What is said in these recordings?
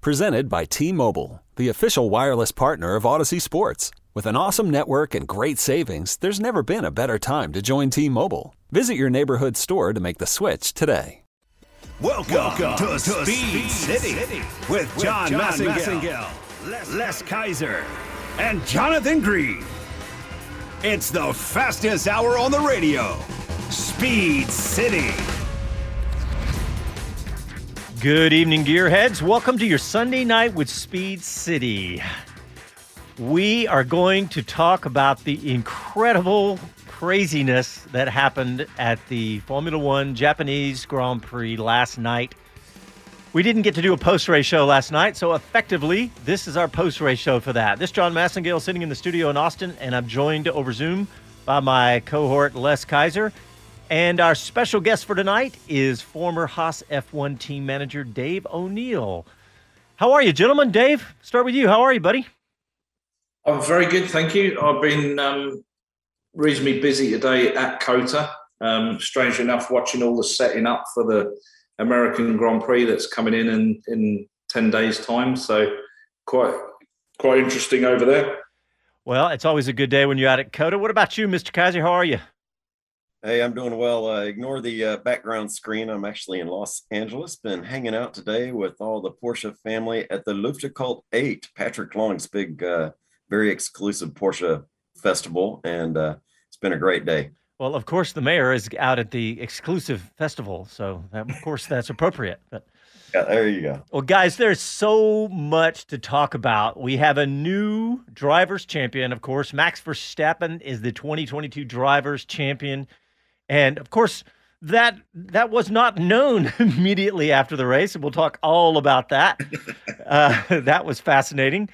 Presented by T Mobile, the official wireless partner of Audacy Sports. With an awesome network and great savings, there's never been a better time to join T Mobile. Visit your neighborhood store to make the switch today. Welcome, Welcome to, to Speed, Speed City, City, with John, John Massengale, Les, Les Kaiser, and Jonathan Green. It's the fastest hour on the radio. Speed City. Good evening, gearheads. Welcome to your Sunday night with Speed City. We are going to talk about the incredible craziness that happened at the Formula One Japanese Grand Prix last night. We didn't get to do a post race show last night, so effectively, this is our post race show for that. This John Massengale sitting in the studio in Austin, and I'm joined over Zoom by my cohort Les Kaiser. And our special guest for tonight is former Haas F1 team manager Dave O'Neill. How are you, gentlemen? Dave, start with you. How are you, buddy? I'm very good, thank you. I've been um, reasonably busy today at COTA. Um, strange enough, watching all the setting up for the American Grand Prix that's coming in in, in 10 days' time. So quite quite interesting over there. Well, it's always a good day when you're out at COTA. What about you, Mr. Kaiser? How are you? Hey, I'm doing well. Uh, ignore the uh, background screen. I'm actually in Los Angeles. Been hanging out today with all the Porsche family at the Luftgekühlt 8, Patrick Long's big, uh, very exclusive Porsche festival. And uh, it's been a great day. Well, of course, the mayor is out at the exclusive festival, so that, of course that's appropriate. But yeah, there you go. Well, guys, there's so much to talk about. We have a new drivers' champion, of course. Max Verstappen is the 2022 drivers' champion, and of course, that that was not known immediately after the race, and we'll talk all about that. uh, that was fascinating.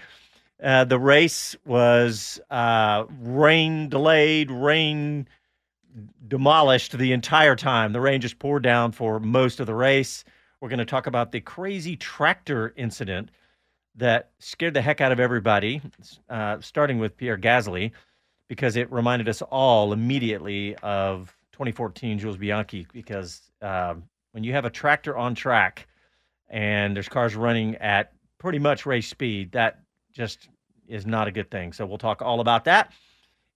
Uh, the race was uh, rain delayed, rain demolished the entire time. The rain just poured down for most of the race. We're going to talk about the crazy tractor incident that scared the heck out of everybody, uh, starting with Pierre Gasly, because it reminded us all immediately of 2014 Jules Bianchi. Because uh, when you have a tractor on track and there's cars running at pretty much race speed, that just is not a good thing. So we'll talk all about that.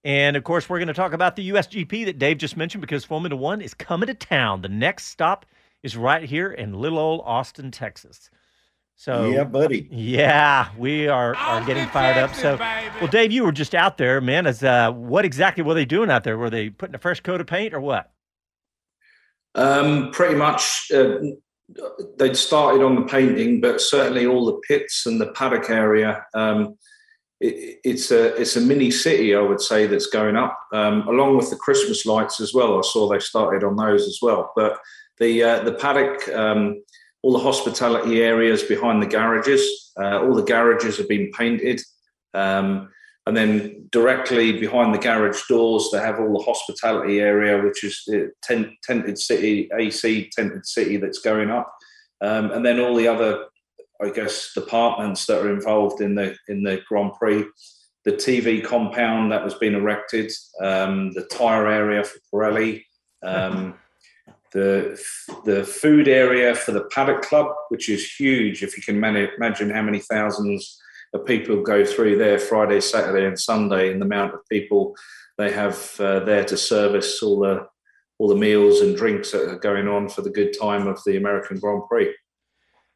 And of course, we're going to talk about the USGP that Dave just mentioned because Formula One is coming to town. The next stop is right here in little old Austin, Texas. So yeah, buddy. Yeah, we are are getting fired up. So, well, Dave, you were just out there, man. As uh, what exactly were they doing out there? Were they putting a fresh coat of paint or what? Um, pretty much. Uh, they'd started on the painting, but certainly all the pits and the paddock area. Um, it, it's a it's a mini city, I would say, that's going up, um, along with the Christmas lights as well. I saw they started on those as well. But the uh, the paddock, um, all the hospitality areas behind the garages, uh, all the garages have been painted. Um, and then directly behind the garage doors, they have all the hospitality area, which is the tent, tented city, AC tented city that's going up. Um, and then all the other I guess, departments that are involved in the in the Grand Prix. The TV compound that was being erected, um, the tyre area for Pirelli, um, the the food area for the Paddock Club, which is huge. If you can imagine how many thousands of people go through there Friday, Saturday, and Sunday, and the amount of people they have uh, there to service all the all the meals and drinks that are going on for the good time of the American Grand Prix.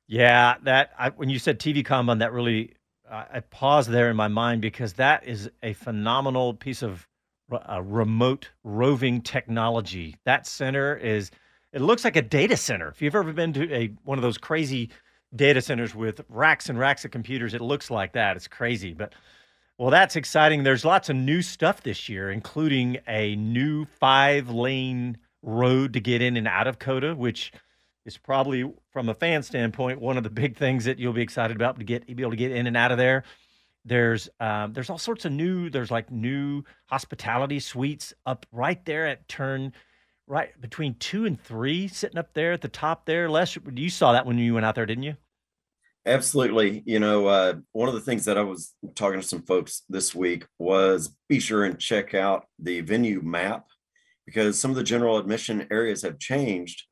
Yeah, that I, when you said TV compound, that really I paused there in my mind because that is a phenomenal piece of uh, remote roving technology. That center is it looks like a data center. If you've ever been to a one of those crazy data centers with racks and racks of computers, it looks like that. It's crazy, but well, that's exciting. There's lots of new stuff this year, including a new five lane road to get in and out of COTA, which is probably, from a fan standpoint, one of the big things that you'll be excited about to get be able to get in and out of there. There's um, there's all sorts of new. There's like new hospitality suites up right there at turn right between two and three, sitting up there at the top there. Les, you saw that when you went out there, didn't you? Absolutely. You know, uh, one of the things that I was talking to some folks this week was be sure and check out the venue map because some of the general admission areas have changed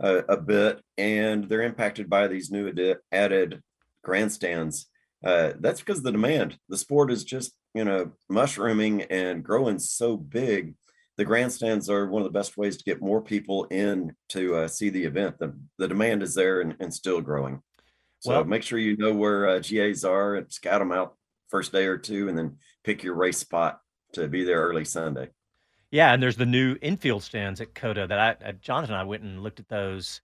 uh, a bit and they're impacted by these new ad- added grandstands. Uh, that's because the demand. The sport is just, you know, mushrooming and growing so big. The grandstands are one of the best ways to get more people in to uh, see the event. The, the demand is there and, and still growing. So well, make sure you know where uh, GAs are and scout them out first day or two, and then pick your race spot to be there early Sunday. Yeah, and there's the new infield stands at COTA that I, uh, Jonathan and I went and looked at those,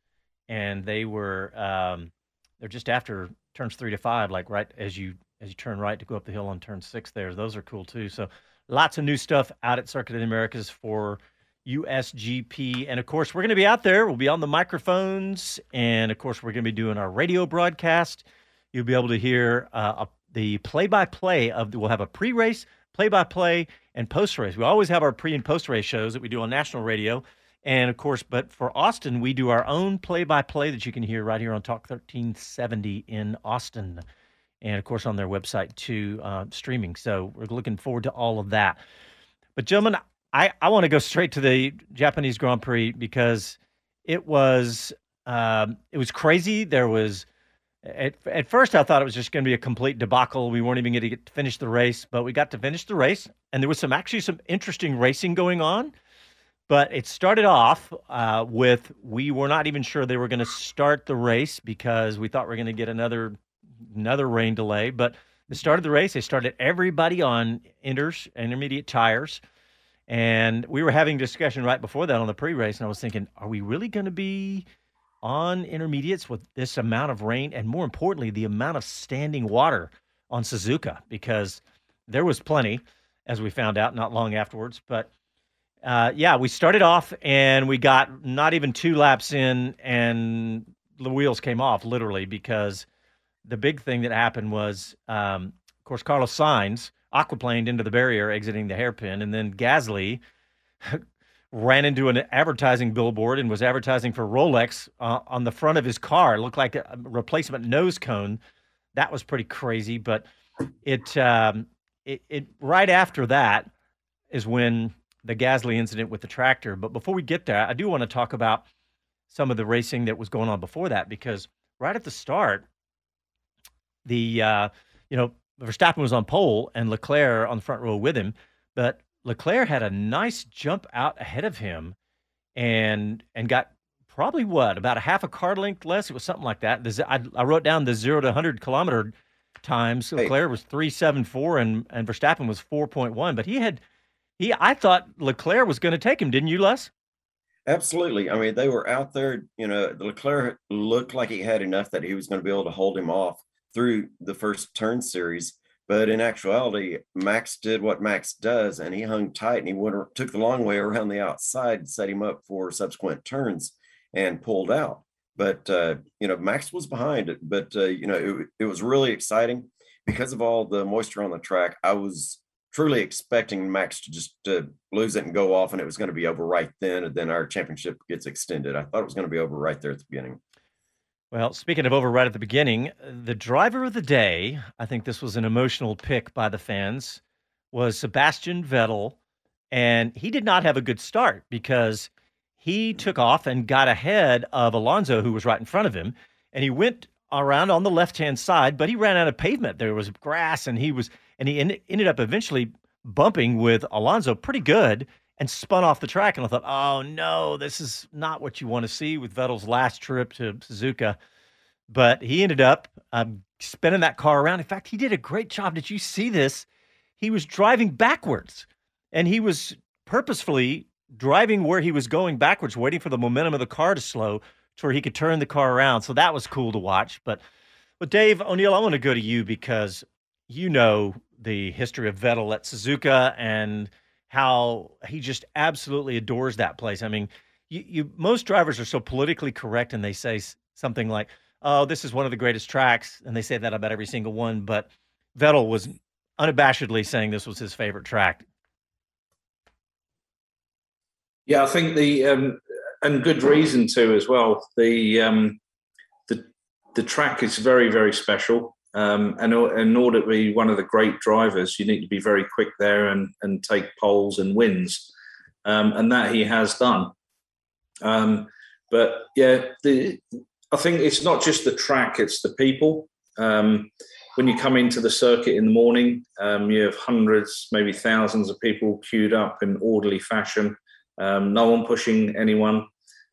and they were um, they're just after turns three to five, like right as you as you turn right to go up the hill on turn six. There, those are cool too. So lots of new stuff out at Circuit of the Americas for USGP, and of course we're going to be out there. We'll be on the microphones, and of course we're going to be doing our radio broadcast. You'll be able to hear uh, a, the play-by-play of. The, we'll have a pre-race, play-by-play and post race. We always have our pre and post race shows that we do on national radio. And of course, but for Austin, we do our own play by play that you can hear right here on Talk 1370 in Austin. And of course, on their website too, uh, streaming. So we're looking forward to all of that. But, gentlemen, I, I want to go straight to the Japanese Grand Prix because it was um, it was crazy. There was at, at first, I thought it was just going to be a complete debacle. We weren't even going to get to finish the race, but we got to finish the race, and there was some actually some interesting racing going on. But it started off uh, with we were not even sure they were going to start the race because we thought we are going to get another another rain delay. But the start of the race. They started everybody on inters, intermediate tires, and we were having discussion right before that on the pre-race, and I was thinking, are we really going to be on intermediates with this amount of rain and more importantly the amount of standing water on Suzuka because there was plenty as we found out not long afterwards but uh, yeah we started off and we got not even two laps in and the wheels came off literally because the big thing that happened was um, of course Carlos Sainz aquaplaned into the barrier exiting the hairpin and then Gasly ran into an advertising billboard and was advertising for Rolex uh, on the front of his car. It looked like a replacement nose cone. That was pretty crazy. But it, um, it, it right after that is when the Gasly incident with the tractor. But before we get there, I do want to talk about some of the racing that was going on before that because right at the start, the uh, you know Verstappen was on pole and Leclerc on the front row with him, but Leclerc had a nice jump out ahead of him and and got probably what about a half a car length less. It was something like that. The, I, I, wrote down the zero to hundred kilometer times. Hey. Leclerc was three seven four and and Verstappen was four point one. But he had he I thought Leclerc was going to take him. Didn't you, Les? Absolutely. I mean, they were out there. You know, Leclerc looked like he had enough that he was going to be able to hold him off through the first turn series. But in actuality, Max did what Max does, and he hung tight and he went, took the long way around the outside, set him up for subsequent turns, and pulled out. But uh, you know, Max was behind it. But uh, you know, it, it was really exciting because of all the moisture on the track. I was truly expecting Max to just to lose it and go off, and it was going to be over right then, and then our championship gets extended. I thought it was going to be over right there at the beginning. Well, speaking of over right at the beginning, the driver of the day, I think this was an emotional pick by the fans, was Sebastian Vettel. And he did not have a good start because he took off and got ahead of Alonso, who was right in front of him. And he went around on the left hand side, but he ran out of pavement. There was grass, and he was, and he ended up eventually bumping with Alonso pretty good and spun off the track. And I thought, oh no, this is not what you want to see with Vettel's last trip to Suzuka. But he ended up um, spinning that car around. In fact, he did a great job. Did you see this? He was driving backwards and he was purposefully driving where he was going backwards, waiting for the momentum of the car to slow to where he could turn the car around. So that was cool to watch. But, but Dave O'Neill, I want to go to you because you know the history of Vettel at Suzuka and – how he just absolutely adores that place. I mean, you, you most drivers are so politically correct and they say something like, "Oh, this is one of the greatest tracks," and they say that about every single one. But Vettel was unabashedly saying this was his favorite track. Yeah, I think the um, and good reason to as well. The um, the the track is very very special, um, and in order to be one of the great drivers, you need to be very quick there and and take poles and wins, um, and that he has done. Um, but yeah, the I think it's not just the track; it's the people. Um, when you come into the circuit in the morning, um, you have hundreds, maybe thousands of people queued up in orderly fashion. Um, no one pushing anyone.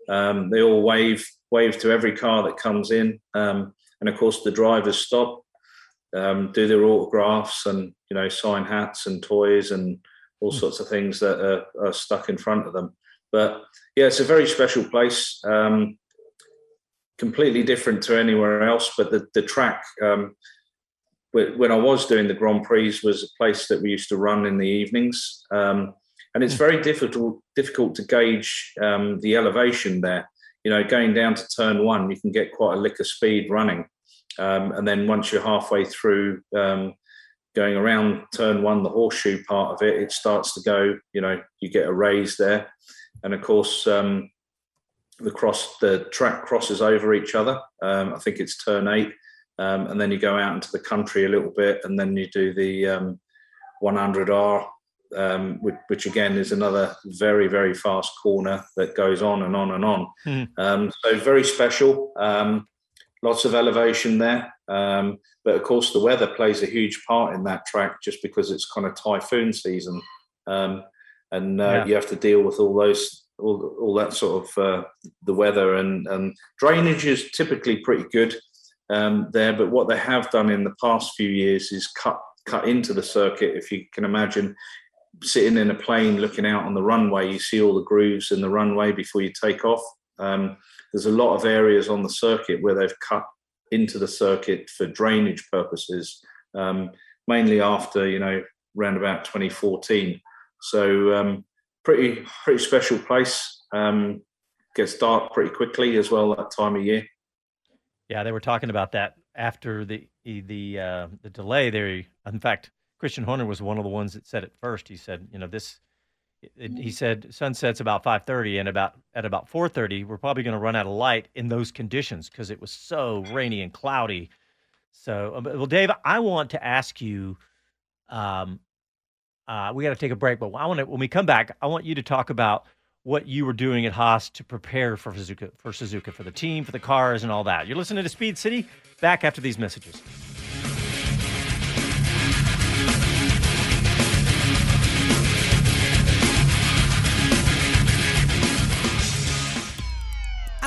They all wave wave to every car that comes in, um, and of course the drivers stop, um, do their autographs, and you know sign hats and toys and all sorts of things that are, are stuck in front of them. But yeah, it's a very special place. Um, completely different to anywhere else, but the the track um, when I was doing the Grand Prix was a place that we used to run in the evenings. Um, and it's hmm. very difficult difficult to gauge um, the elevation there. You know, going down to turn one, you can get quite a lick of speed running, um, and then once you're halfway through um, going around turn one, the horseshoe part of it, it starts to go. You know, you get a raise there, and of course. Um, the cross, the track crosses over each other. Um, I think it's turn eight, um, and then you go out into the country a little bit, and then you do the 100R um, which, which, again is another very very fast corner that goes on and on and on. Mm. Um, so very special. Lots of elevation there, um, but of course the weather plays a huge part in that track just because it's kind of typhoon season, um, and uh, yeah. you have to deal with all those all, all that sort of uh, the weather and, and drainage is typically pretty good um, there. But what they have done in the past few years is cut cut into the circuit. If you can imagine, sitting in a plane looking out on the runway, you see all the grooves in the runway before you take off. Um, there's a lot of areas on the circuit where they've cut into the circuit for drainage purposes, um, mainly after you know around about 2014. So um, pretty pretty special place. Um, gets dark pretty quickly as well that time of year. Yeah, they were talking about that after the the uh, the delay. There, in fact, Christian Horner was one of the ones that said it first. He said, you know, this. He said sunsets about 5:30 and about at about 4:30 we're probably going to run out of light in those conditions because it was so rainy and cloudy. So, um, well, Dave, I want to ask you. Um, uh, we got to take a break, but I want to when we come back, I want you to talk about what you were doing at Haas to prepare for Suzuka, for Suzuka, for the team, for the cars, and all that. You're listening to Speed City. Back after these messages.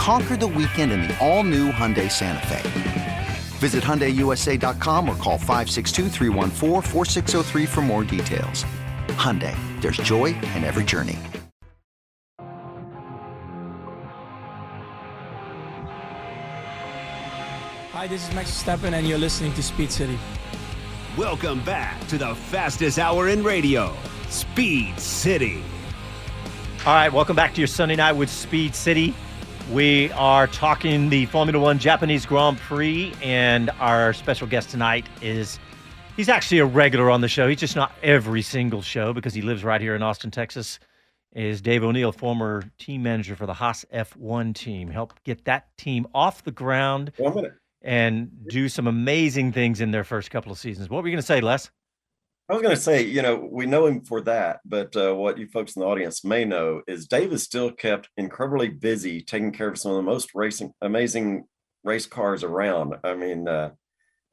Conquer the weekend in the all-new Hyundai Santa Fe. Visit HyundaiUSA.com or call 562 for more details. Hyundai, there's joy in every journey. Hi, this is Max Verstappen and you're listening to Speed City. Welcome back to the fastest hour in radio, Speed City. All right, welcome back to your Sunday night with Speed City. We are talking the Formula One Japanese Grand Prix, and our special guest tonight is he's actually a regular on the show. He's just not every single show because he lives right here in Austin, Texas. Is Dave O'Neill, former team manager for the Haas F1 team, helped get that team off the ground and do some amazing things in their first couple of seasons. What were you going to say, Les? I was going to say, you know, we know him for that, but uh, what you folks in the audience may know is Dave is still kept incredibly busy taking care of some of the most racing, amazing race cars around. I mean, uh,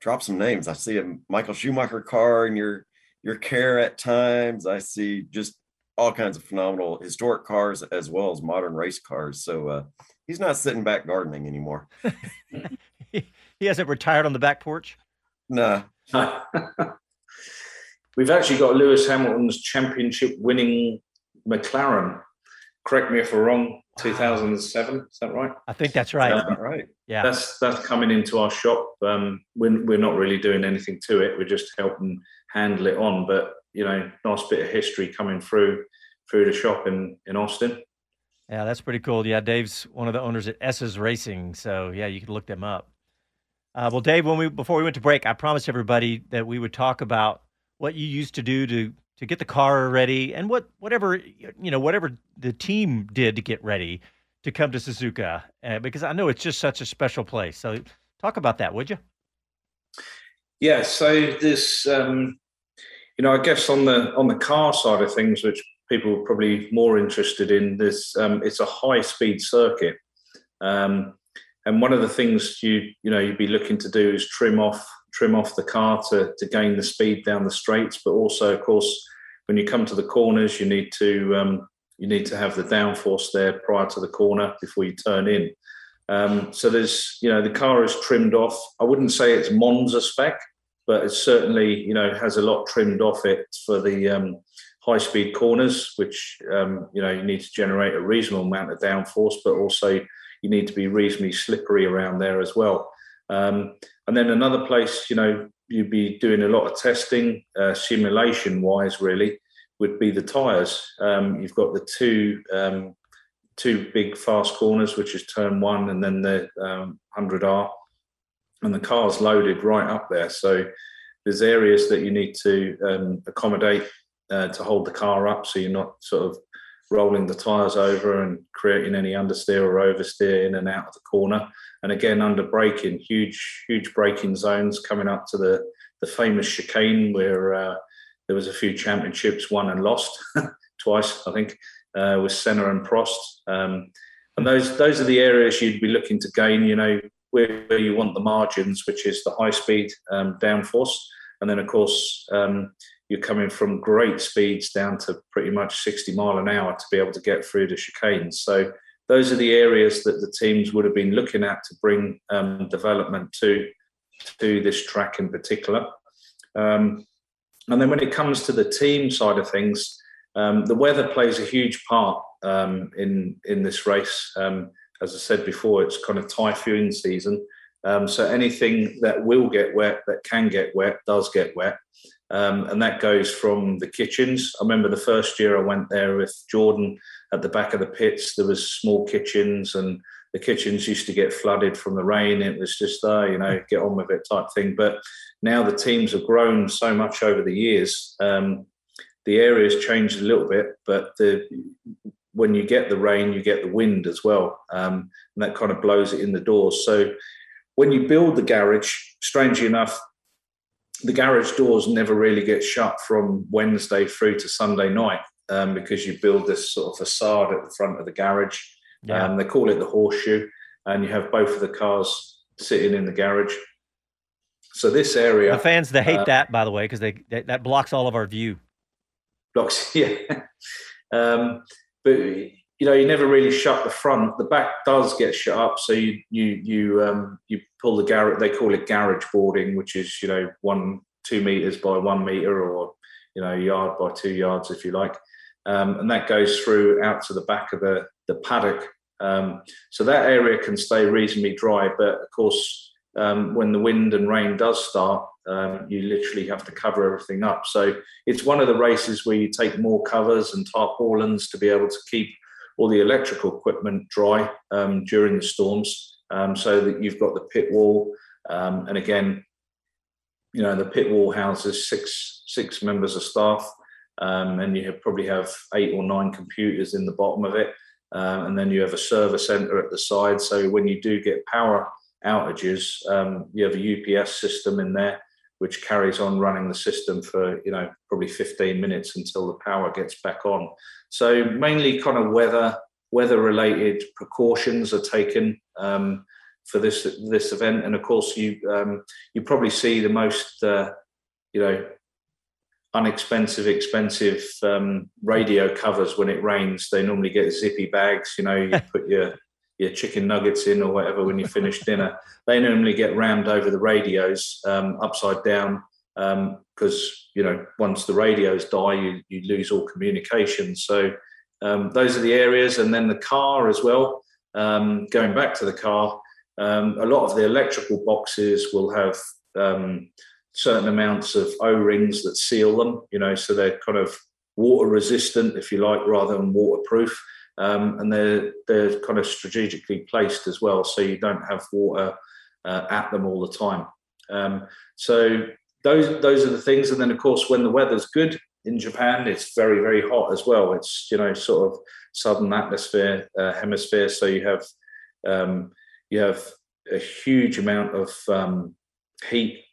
drop some names. I see a Michael Schumacher car in your your care at times. I see just all kinds of phenomenal historic cars as well as modern race cars. So uh, he's not sitting back gardening anymore. he hasn't retired on the back porch. Nah. We've actually got Lewis Hamilton's championship winning McLaren. Correct me if I'm wrong. 2007, is that right? I think that's right. Uh, right. Yeah. That's that's coming into our shop. Um, we're we're not really doing anything to it. We're just helping handle it on. But you know, nice bit of history coming through through the shop in in Austin. Yeah, that's pretty cool. Yeah, Dave's one of the owners at S's Racing, so yeah, you can look them up. Uh, well, Dave, when we before we went to break, I promised everybody that we would talk about what you used to do to to get the car ready and what whatever you know whatever the team did to get ready to come to Suzuka uh, because I know it's just such a special place. So talk about that, would you? Yeah. So this, um, you know, I guess on the on the car side of things, which people are probably more interested in, this um, it's a high speed circuit. Um, and one of the things you you know you'd be looking to do is trim off trim off the car to, to gain the speed down the straights. But also, of course, when you come to the corners, you need to um, you need to have the downforce there prior to the corner before you turn in. Um, so there's you know the car is trimmed off. I wouldn't say it's Monza spec, but it certainly you know has a lot trimmed off it for the um, high speed corners, which um, you know you need to generate a reasonable amount of downforce, but also you need to be reasonably slippery around there as well. Um, and then another place, you know, you'd be doing a lot of testing, uh, simulation wise, really, would be the tyres. Um, you've got the two um, two big fast corners, which is turn one and then the um, 100R, and the car's loaded right up there. So there's areas that you need to um, accommodate uh, to hold the car up, so you're not sort of rolling the tyres over and creating any understeer or oversteer in and out of the corner. And again, under braking, huge, huge braking zones coming up to the, the famous chicane where uh, there was a few championships won and lost twice, I think, uh, with Senna and Prost. Um, and those those are the areas you'd be looking to gain, you know, where, where you want the margins, which is the high speed um, downforce. And then, of course, um, you're coming from great speeds down to pretty much 60 mile an hour to be able to get through the chicanes. So those are the areas that the teams would have been looking at to bring um, development to to this track in particular. Um, and then when it comes to the team side of things, um, the weather plays a huge part um, in in this race. Um, as I said before, it's kind of typhoon season. Um, so anything that will get wet, that can get wet, does get wet. Um, and that goes from the kitchens. I remember the first year I went there with Jordan at the back of the pits. There was small kitchens, and the kitchens used to get flooded from the rain. It was just, uh, you know, get on with it type thing. But now the teams have grown so much over the years. Um, the area's changed a little bit, but the when you get the rain, you get the wind as well, um, and that kind of blows it in the doors. So when you build the garage, strangely enough, the garage doors never really get shut from Wednesday through to Sunday night um, because you build this sort of facade at the front of the garage. Yeah. Um, they call it the horseshoe, and you have both of the cars sitting in the garage. So this area, the fans they hate uh, that, by the way, because they, they, that blocks all of our view. Blocks, yeah. um, but you know, you never really shut the front. The back does get shut up, so you you you um, you pull the garage. They call it garage boarding, which is you know one two meters by one meter, or you know yard by two yards, if you like, um, and that goes through out to the back of the the paddock. Um, so that area can stay reasonably dry, but of course, um, when the wind and rain does start, um, you literally have to cover everything up. So it's one of the races where you take more covers and tarpaulins to be able to keep all the electrical equipment dry um, during the storms um, so that you've got the pit wall. Um, and again, you know, the pit wall houses six, six members of staff. Um, and you have probably have eight or nine computers in the bottom of it. Um, and then you have a server center at the side. So when you do get power outages, um, you have a UPS system in there which carries on running the system for you know probably 15 minutes until the power gets back on. So mainly kind of weather weather related precautions are taken um, for this this event, and of course you um, you probably see the most uh, you know unexpensive expensive um, radio covers when it rains. They normally get zippy bags. You know you put your your chicken nuggets in or whatever when you finish dinner. They normally get rammed over the radios um, upside down because um, you know once the radios die, you, you lose all communication. So um, those are the areas, and then the car as well. Um, going back to the car, um, a lot of the electrical boxes will have um, certain amounts of O rings that seal them. You know, so they're kind of water resistant, if you like, rather than waterproof um, and they're they're kind of strategically placed as well, so you don't have water uh, at them all the time. Um, so those those are the things, and then of course when the weather's good in Japan, it's very very hot as well. It's you know sort of southern atmosphere uh, hemisphere, so you have um, you have a huge amount of um, heat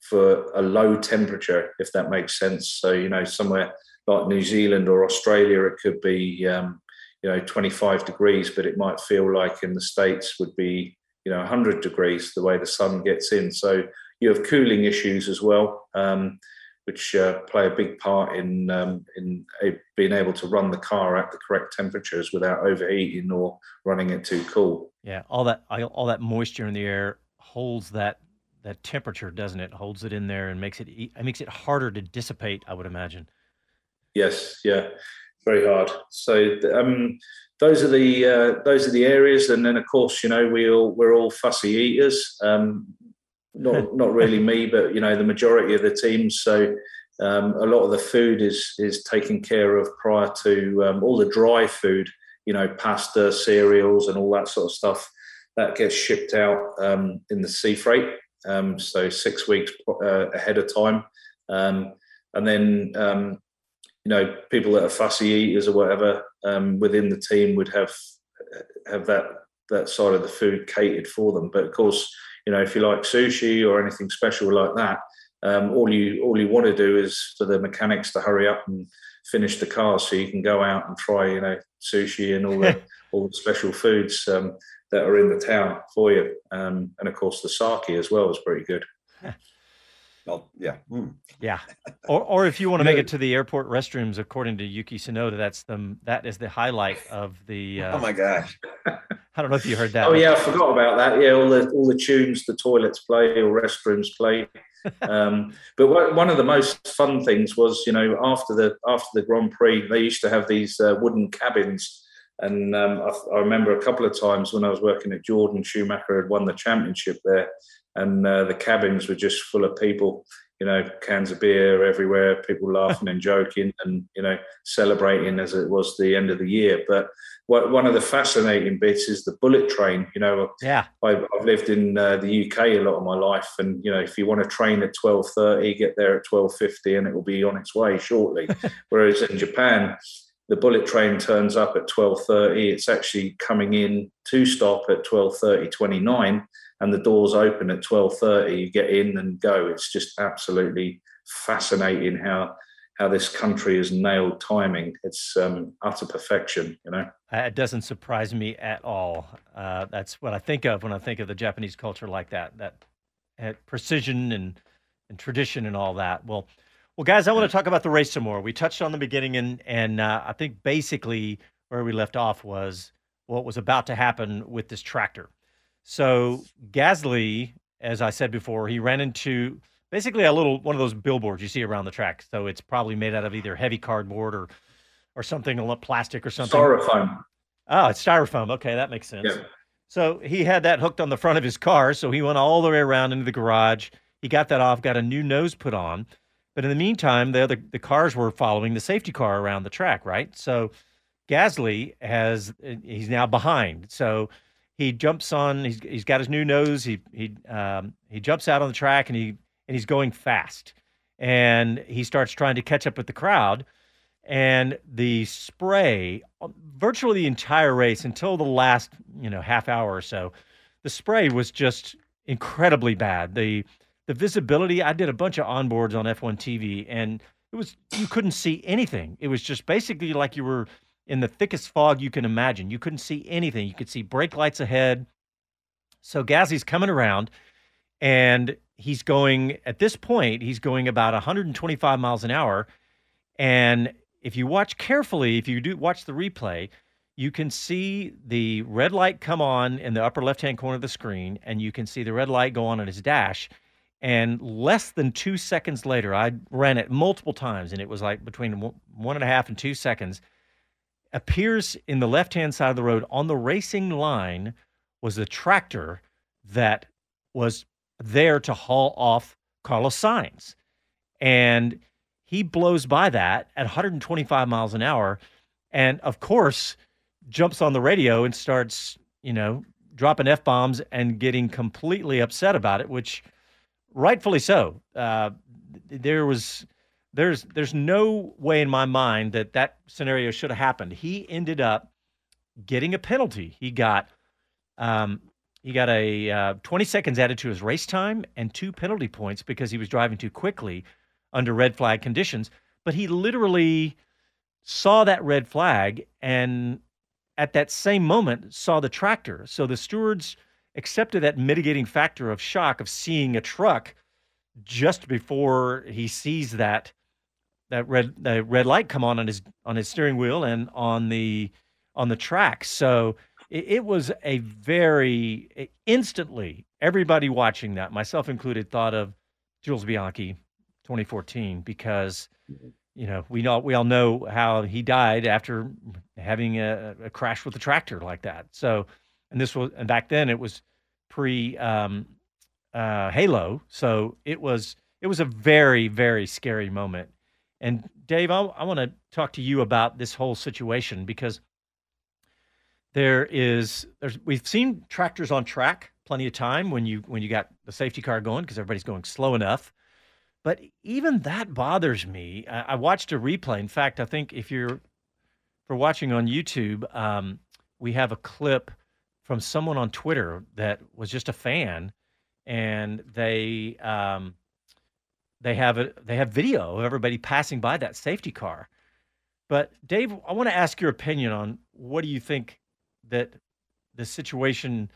for a low temperature, if that makes sense. So you know somewhere like New Zealand or Australia, it could be um, you know 25 degrees but it might feel like in the states would be you know 100 degrees the way the sun gets in. So you have cooling issues as well um, which uh, play a big part in um, in a, being able to run the car at the correct temperatures without overheating or running it too cool. Yeah all that all that moisture in the air holds that that temperature doesn't it? Holds it in there and makes it it makes it harder to dissipate i would imagine. Yes yeah very hard. So um, those are the uh, those are the areas, and then of course you know we all we're all fussy eaters. Um, not not really me, but you know the majority of the teams. So um, a lot of the food is is taken care of prior to um, all the dry food. You know, pasta, cereals, and all that sort of stuff that gets shipped out um, in the sea freight. Um, so six weeks uh, ahead of time, and then you know people that are fussy eaters or whatever um, within the team would have have that that side of the food catered for them. But of course, you know if you like sushi or anything special like that, um, all you all you want to do is for the mechanics to hurry up and finish the car so you can go out and try you know sushi and all the all the special foods um, that are in the town for you. Um, and of course, the sake as well is pretty good. Well, yeah. Mm. Yeah. Or, or if you want to make it to the airport restrooms, according to Yuki Tsunoda, that's the that is the highlight of the. Uh, oh my gosh! I don't know if you heard that. Oh yeah, I forgot about that. Yeah, all the all the tunes the toilets play or restrooms play. um, but one of the most fun things was, you know, after the after the Grand Prix, they used to have these uh, wooden cabins And um, I, I, remember a couple of times when I was working at Jordan, Schumacher had won the championship there, and uh, the cabins were just full of people. You know, cans of beer everywhere, people laughing and joking, and you know, celebrating as it was the end of the year. But what, one of the fascinating bits is the bullet train. You know, yeah, I've, I've lived in uh, the UK a lot of my life, and you know, if you want to train at twelve thirty, get there at twelve fifty, and it will be on its way shortly. Whereas in Japan, the bullet train turns up at 12.30 it's actually coming in to stop at 12.30 29 and the doors open at 12.30 you get in and go. It's just absolutely fascinating how how this country has nailed timing. It's um, utter perfection you know? Uh, it doesn't surprise me at all. Uh, that's what i think of when i think of the japanese culture like that that uh, precision and and tradition and all that. Well well, guys, I want to talk about the race some more. We touched on the beginning, and and uh, I think basically where we left off was what was about to happen with this tractor. So Gasly, as I said before, he ran into basically a little one of those billboards you see around the track. So it's probably made out of either heavy cardboard or or something, a plastic or something. Styrofoam. Oh, it's styrofoam. Okay, that makes sense. Yeah. So he had that hooked on the front of his car. So he went all the way around into the garage. He got that off, got a new nose put on. But in the meantime, the other the cars were following the safety car around the track, right? So Gasly has eh, he's now behind. So he jumps on. He's he's got his new nose. He he um, he jumps out on the track and he and he's going fast. And he starts trying to catch up with the crowd. And the spray, virtually the entire race until the last you know half hour or so, the spray was just incredibly bad. The the visibility. I did a bunch of onboards on F1 TV, and it was you couldn't see anything. It was just basically like you were in the thickest fog you can imagine. You couldn't see anything. You could see brake lights ahead. So Gasly's coming around, and he's going at this point. He's going about 125 miles an hour, and if you watch carefully, if you do watch the replay, you can see the red light come on in the upper left hand corner of the screen, and you can see the red light go on in his dash. And less than two seconds later, I ran it multiple times, and it was like between one and a half and two seconds. Appears in the left hand side of the road on the racing line was a tractor that was there to haul off Carlos Sainz. And he blows by that at 125 miles an hour. And of course, jumps on the radio and starts, you know, dropping F bombs and getting completely upset about it, which rightfully so. Uh, there was there's there's no way in my mind that that scenario should have happened. He ended up getting a penalty. He got um, he got a uh, 20 seconds added to his race time and two penalty points because he was driving too quickly under red flag conditions. But he literally saw that red flag and at that same moment saw the tractor. So the stewards accepted that mitigating factor of shock of seeing a truck just before he sees that that red that red light come on on his on his steering wheel and on the on the track. So it, it was a very instantly everybody watching that, myself included, thought of Jules Bianchi 2014 because you know we know we all know how he died after having a, a crash with a tractor like that. So and this was and back then it was pre um, uh, Halo, so it was it was a very very scary moment. And Dave, I, I want to talk to you about this whole situation because there is there's we've seen tractors on track plenty of time when you when you got the safety car going because everybody's going slow enough. But even that bothers me. I, I, watched a replay. In fact, I think if you're for watching on YouTube, um, we have a clip from someone on Twitter that was just a fan, and they um, they have a they have video of everybody passing by that safety car. But Dave, I want to ask your opinion on what do you think that the situation,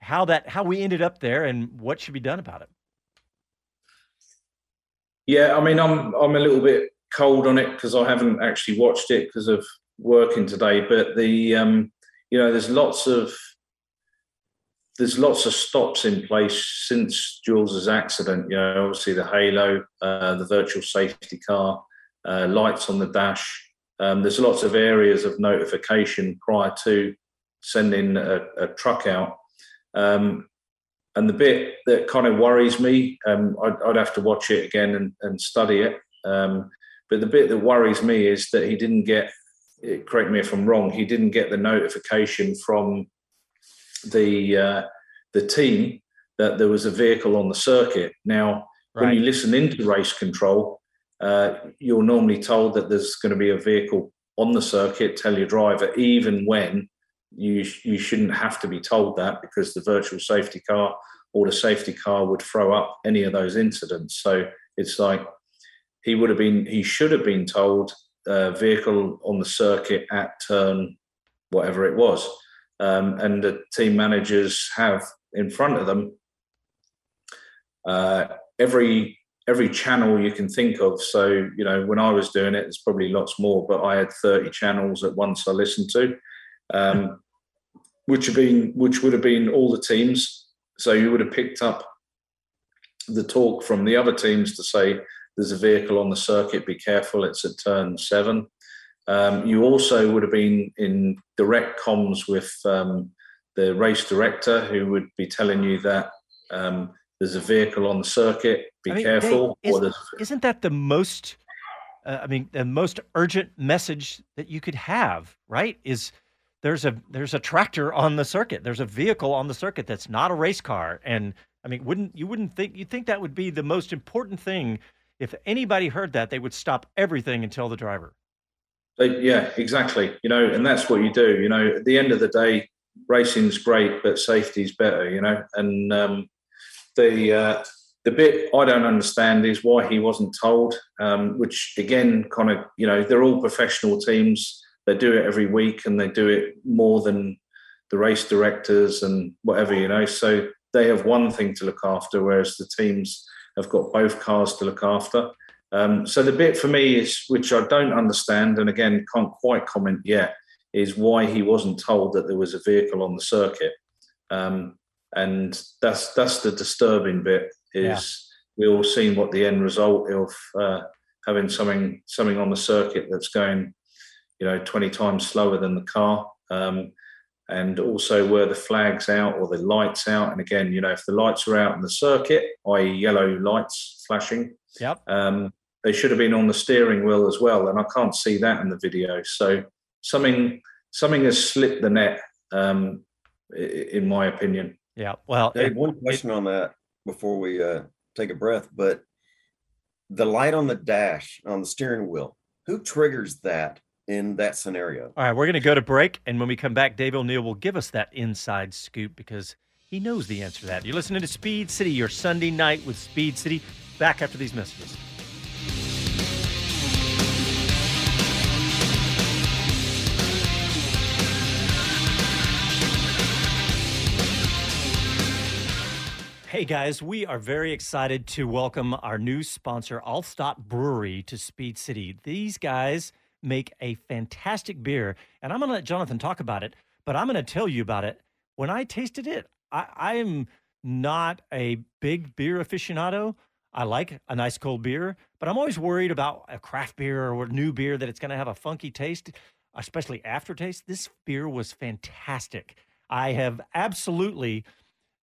how that how we ended up there, and what should be done about it. Yeah, I mean, I'm I'm a little bit cold on it because I haven't actually watched it because of working today. But the um, you know, there's lots of there's lots of stops in place since Jules's accident. You know, obviously the halo, uh, the virtual safety car, uh, lights on the dash, Um, there's lots of areas of notification prior to sending a, a truck out. Um, and the bit that kind of worries me, um, I'd, I'd, have to watch it again and, and study it. Um, but the bit that worries me is that he didn't get, correct me if I'm wrong, he didn't get the notification from the uh, the team that there was a vehicle on the circuit. Now, right. when you listen into race control, uh, you're normally told that there's going to be a vehicle on the circuit. Tell your driver, even when you you shouldn't have to be told that because the virtual safety car or the safety car would throw up any of those incidents. So it's like he would have been he should have been told uh, vehicle on the circuit at turn whatever it was, um, and the team managers have in front of them uh, every every channel you can think of. So you know when I was doing it, there's probably lots more, but I had 30 channels at once I listened to um, which have been which would have been all the teams. So you would have picked up the talk from the other teams to say there's a vehicle on the circuit, be careful, it's at turn seven. Um, you also would have been in direct comms with um, the race director, who would be telling you that um, there's a vehicle on the circuit, be I mean, careful. They, is, isn't that the most? Uh, I mean, the most urgent message that you could have, right? Is there's a there's a tractor on the circuit. There's a vehicle on the circuit that's not a race car. And I mean, wouldn't you wouldn't think you think that would be the most important thing? If anybody heard that, they would stop everything and tell the driver. Yeah, exactly. You know, and that's what you do. You know, at the end of the day, racing's great, but safety's better. You know, and um, the uh, the bit I don't understand is why he wasn't told. Um, which again, kind of, you know, they're all professional teams they do it every week and they do it more than the race directors and whatever you know so they have one thing to look after whereas the teams have got both cars to look after um, so the bit for me is which i don't understand and again can't quite comment yet is why he wasn't told that there was a vehicle on the circuit. Um, and that's that's the disturbing bit is yeah. we all seen what the end result of uh, having something something on the circuit that's going you know 20 times slower than the car. Um, and also were the flags out or the lights out. And again you know if the lights are out in the circuit i.e yellow lights flashing yep um, they should have been on the steering wheel as well and i can't see that in the video so something something has slipped the net um, in my opinion yeah well Dave, it, one question it, on that before we uh, take a breath but the light on the dash on the steering wheel who triggers that in that scenario. All right, we're going to go to break. And when we come back, Dave O'Neill will give us that inside scoop because he knows the answer to that. You're listening to Speed City, your Sunday night with Speed City. Back after these messages. Hey guys, we are very excited to welcome our new sponsor, Altstadt Brewery, to Speed City. These guys make a fantastic beer. And I'm going to let Jonathan talk about it, but I'm going to tell you about it. When I tasted it, I, I am not a big beer aficionado. I like a nice cold beer, but I'm always worried about a craft beer or a new beer that it's going to have a funky taste, especially aftertaste. This beer was fantastic. I have absolutely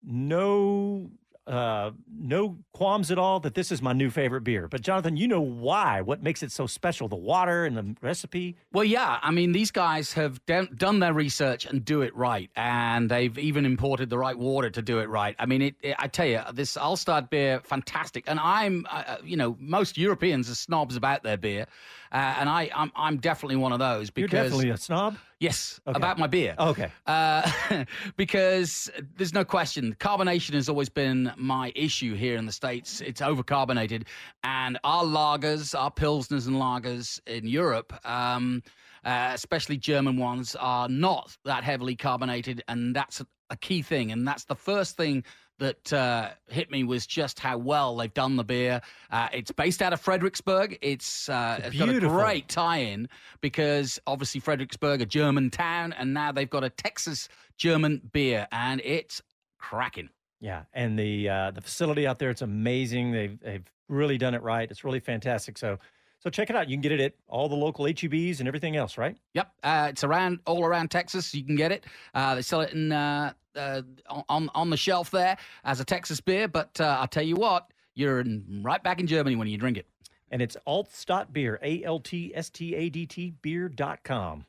no uh, no qualms at all that this is my new favorite beer. But Jonathan, you know why? What makes it so special? The water and the recipe. Well, yeah. I mean, these guys have done their research and do it right, and they've even imported the right water to do it right. I mean, it, it, I tell you, this Altstadt beer, fantastic. And I'm, uh, uh you know, most Europeans are snobs about their beer. Uh, and I, I'm, I'm definitely one of those because you're definitely a snob. Yes, okay. about my beer. okay. Uh, because there's no question, carbonation has always been my issue here in the states. It's overcarbonated, and our lagers, our pilsners and lagers in Europe. Um, uh, especially German ones, are not that heavily carbonated, and that's a, a key thing. And that's the first thing that uh, hit me was just how well they've done the beer. Uh, it's based out of Fredericksburg. It's, uh, it's got a great tie-in because obviously Fredericksburg, a German town, and now they've got a Texas German beer, and it's cracking. Yeah, and the uh, the facility out there, it's amazing. They've they've really done it right. It's really fantastic. So So check it out. You can get it at all the local HEBs and everything else, right? Yep, uh, it's around all around Texas. You can get it. Uh, they sell it in uh, uh, on on the shelf there as a Texas beer. But uh, I'll tell you what, you're in, right back in Germany when you drink it. And it's Altstadt Beer, A L T S T A D T beer.com.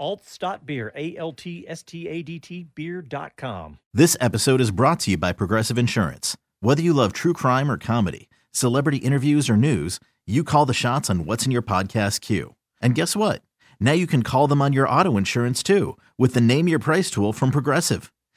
Altstadt Beer, A L T S T A D T beer.com. This episode is brought to you by Progressive Insurance. Whether you love true crime or comedy, celebrity interviews or news, you call the shots on what's in your podcast queue. And guess what? Now you can call them on your auto insurance too with the Name Your Price tool from Progressive.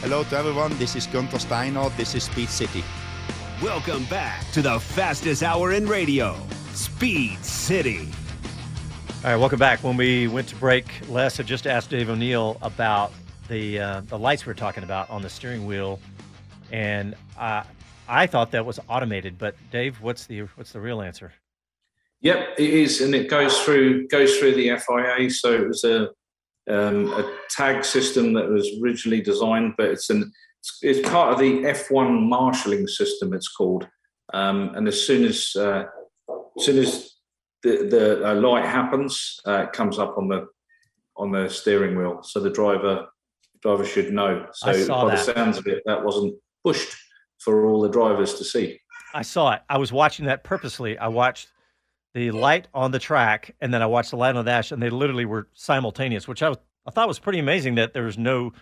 Hello to everyone. This is Gunther Steiner. This is Speed City. Welcome back to the fastest hour in radio, Speed City. All right, welcome back. When we went to break, Les had just asked Dave O'Neill about the uh, the lights we are talking about on the steering wheel, and uh, I thought that was automated. But Dave, what's the what's the real answer? Yep, it is, and it goes through goes through the FIA. So it was a um, a tag system that was originally designed, but it's an it's part of the F1 marshalling system. It's called, um, and as soon as uh, as soon as the the uh, light happens, uh, it comes up on the on the steering wheel, so the driver driver should know. So by that. the sounds of it, that wasn't pushed for all the drivers to see. I saw it. I was watching that purposely. I watched the light on the track, and then I watched the light on the dash, and they literally were simultaneous, which I was I thought was pretty amazing that there was no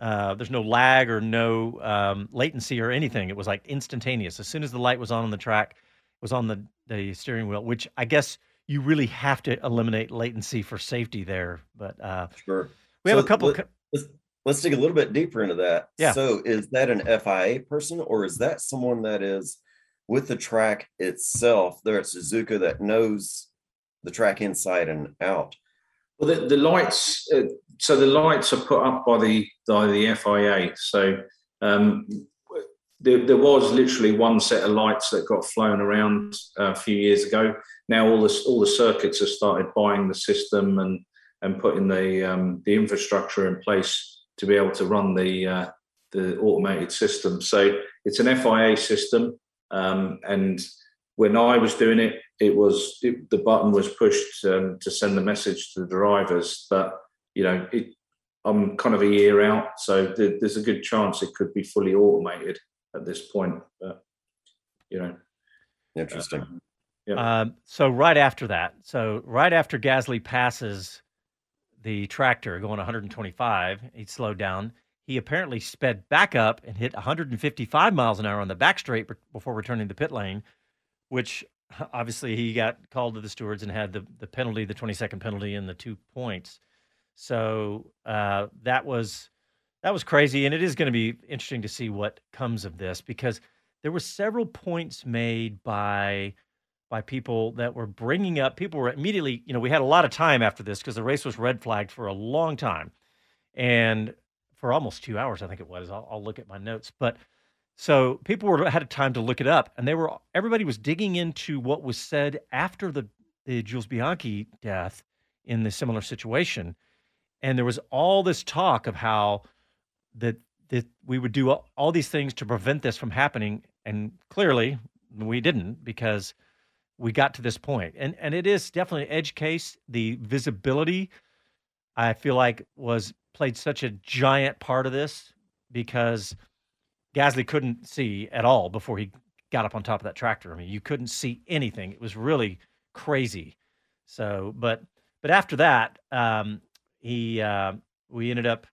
uh, there's no lag or no um, latency or anything. It was like instantaneous. As soon as the light was on on the track, it was on the the steering wheel, which I guess you really have to eliminate latency for safety there. But uh, sure, we have So a couple. let- let's, let's dig a little bit deeper into that. Yeah. So is that an FIA person or is that someone that is with the track itself there at Suzuka that knows the track inside and out? Well, the, the lights. Uh, so the lights are put up by the by the FIA. So um, there, there was literally one set of lights that got flown around uh, a few years ago. Now all the all the circuits have started buying the system and and putting the um, the infrastructure in place to be able to run the uh, the automated system. So it's an FIA system, um, and when I was doing it, it was it, the button was pushed um, to send the message to the drivers. But you know, it, I'm kind of a year out, so th- there's a good chance it could be fully automated at this point. But you know, interesting. yeah. Um, so right after that, so right after Gasly passes the tractor going 125, he slowed down. He apparently sped back up and hit 155 miles an hour on the back straight before returning to pit lane, which obviously he got called to the stewards and had the, the penalty, the 20 second penalty, and the two points. So uh, that was that was crazy, and it is going to be interesting to see what comes of this because there were several points made by by people that were bringing up people were immediately you know we had a lot of time after this because the race was red flagged for a long time and for almost two hours i think it was. I'll, I'll look at my notes. But so people were had a time to look it up and they were everybody was digging into what was said after the the jules bianchi death in the similar situation. And there was all this talk of how that that we would do all, all these things to prevent this from happening. And clearly we didn't because we got to this point. And and it is definitely an edge case. The visibility i feel like was played such a giant part of this because gasly couldn't see at all before he got up on top of that tractor. I mean you couldn't see anything. It was really crazy. So but but after that um he uh we ended up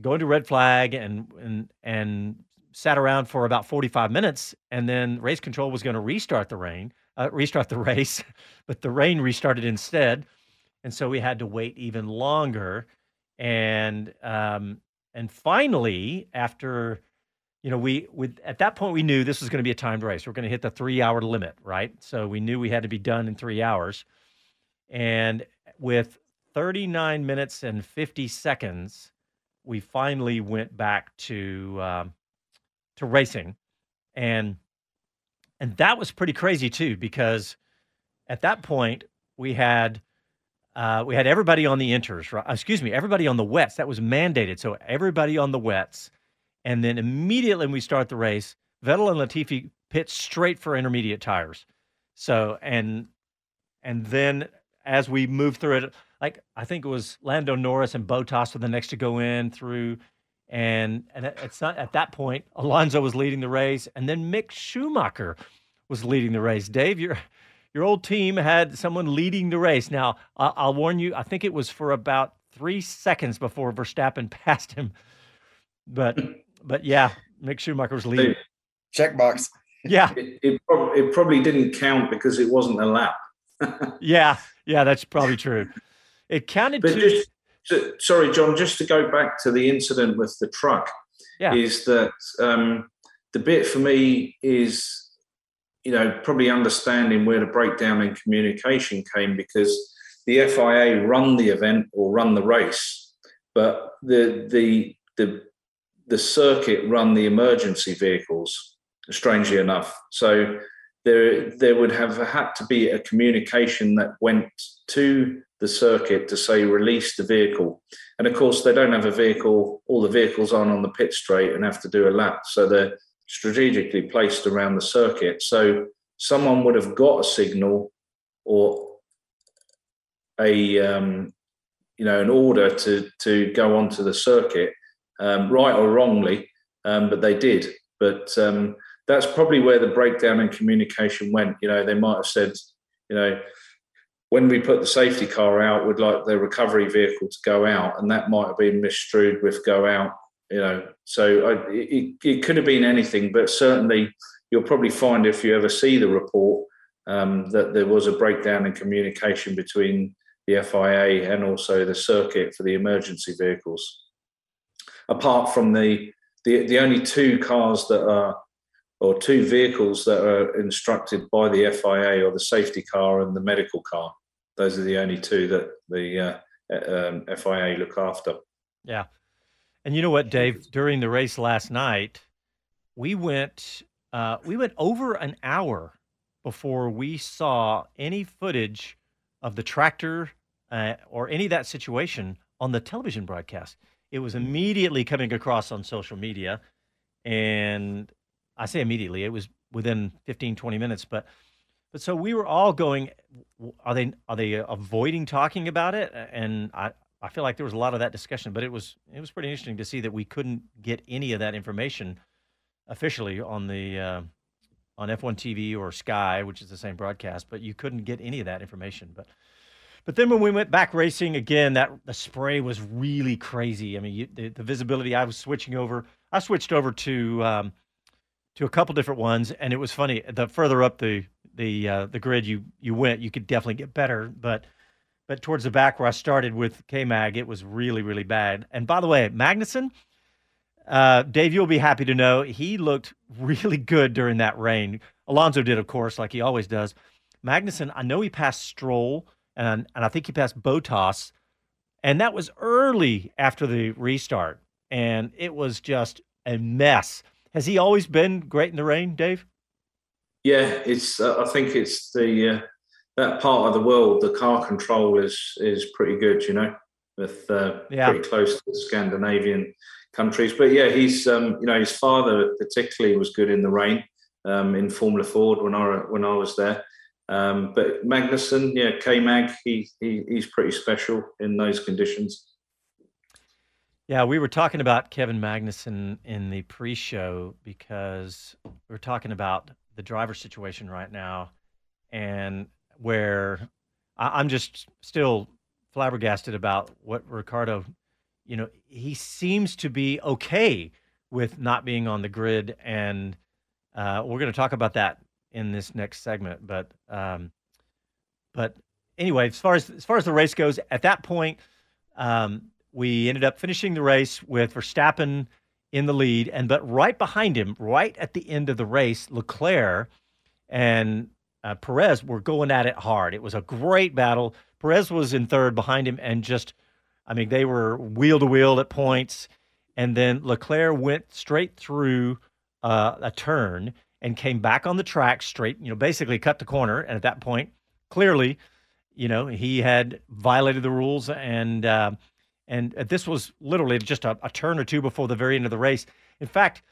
going to red flag and and and sat around for about 45 minutes, and then race control was going to restart the rain, uh, restart the race, but the rain restarted instead, and so we had to wait even longer, and um, and finally after. You know, we with at that point we knew this was going to be a timed race. We're going to hit the three hour limit, right? So we knew we had to be done in three hours. And with 39 minutes and 50 seconds, we finally went back to um, to racing, and and that was pretty crazy too because at that point we had uh, we had everybody on the inters, right? Excuse me, everybody on the wets. That was mandated. So everybody on the wets, and then immediately when we start the race, Vettel and Latifi pit straight for intermediate tires. So and and then as we move through it, like I think it was Lando Norris and Bottas were the next to go in through, and and at that point Alonso was leading the race, and then Mick Schumacher was leading the race. Dave, your your old team had someone leading the race. Now I'll, I'll warn you, I think it was for about three seconds before Verstappen passed him, but but yeah, Mick Schumacher was leading. Checkbox. Yeah, it, it, prob- it probably didn't count because it wasn't a lap. yeah, yeah, that's probably true. It counted But to just, to- sorry, John, just to go back to the incident with the truck, Yeah. is that um, the bit for me is, you know, probably understanding where the breakdown in communication came because the FIA run the event or run the race, but the the the the circuit run the emergency vehicles. Strangely enough, so there there would have had to be a communication that went to the circuit to say release the vehicle and of course they don't have a vehicle all the vehicles aren't on the pit straight and have to do a lap so they're strategically placed around the circuit. So someone would have got a signal or a um, you know an order to to go onto the circuit um, right or wrongly um, but they did. But um, that's probably where the breakdown in communication went. You know they might have said you know when we put the safety car out, we'd like the recovery vehicle to go out, and that might have been misstrued with go out. You know, so I, it, it could have been anything, but certainly you'll probably find if you ever see the report um, that there was a breakdown in communication between the FIA and also the circuit for the emergency vehicles. Apart from the the, the only two cars that are or two vehicles that are instructed by the FIA or the safety car and the medical car. Those are the only two that the uh, um, FIA look after. Yeah. And you know what, Dave? During the race last night, we went uh, we went over an hour before we saw any footage of the tractor uh, or any of that situation on the television broadcast. It was immediately coming across on social media, and I say immediately, it was within 15, 20 minutes. But but so we were all going, are they are they avoiding talking about it? And I I feel like there was a lot of that discussion, but it was it was pretty interesting to see that we couldn't get any of that information officially on the uh, on F1 TV or Sky, which is the same broadcast, but you couldn't get any of that information. But but then when we went back racing again, that the spray was really crazy. I mean, you, the, the visibility. I was switching over. I switched over to um, to a couple different ones, and it was funny. The further up the the uh, the grid you you went, you could definitely get better. But but towards the back where I started with K Mag, it was really really bad. And by the way, Magnussen, uh, Dave, you'll be happy to know he looked really good during that rain. Alonso did, of course, like he always does. Magnussen, I know he passed Stroll, and and I think he passed Bottas, and that was early after the restart, and it was just a mess. Has he always been great in the rain, Dave? Yeah, it's. Uh, I think it's the uh, that part of the world. The car control is is pretty good. You know, with uh, Yeah. pretty close to the Scandinavian countries. But yeah, he's. Um, you know, his father particularly was good in the rain um, in Formula Ford when I when I was there. Um, but Magnussen, yeah, K Mag, he, he he's pretty special in those conditions. Yeah, we were talking about Kevin Magnussen in the pre-show because we were talking about the driver situation right now, and where I, I'm just still flabbergasted about what Ricciardo you know, he seems to be okay with not being on the grid, and uh, we're going to talk about that in this next segment. But um, but anyway, as far as as far as the race goes, at that point, um, we ended up finishing the race with Verstappen in the lead, and but right behind him, right at the end of the race, Leclerc and uh, Perez were going at it hard. It was a great battle. Perez was in third behind him, and just, I mean, they were wheel to wheel at points. And then Leclerc went straight through uh, a turn and came back on the track straight, you know, basically cut the corner. And at that point, clearly, you know, he had violated the rules. And, uh, and this was literally just a, a turn or two before the very end of the race. In fact,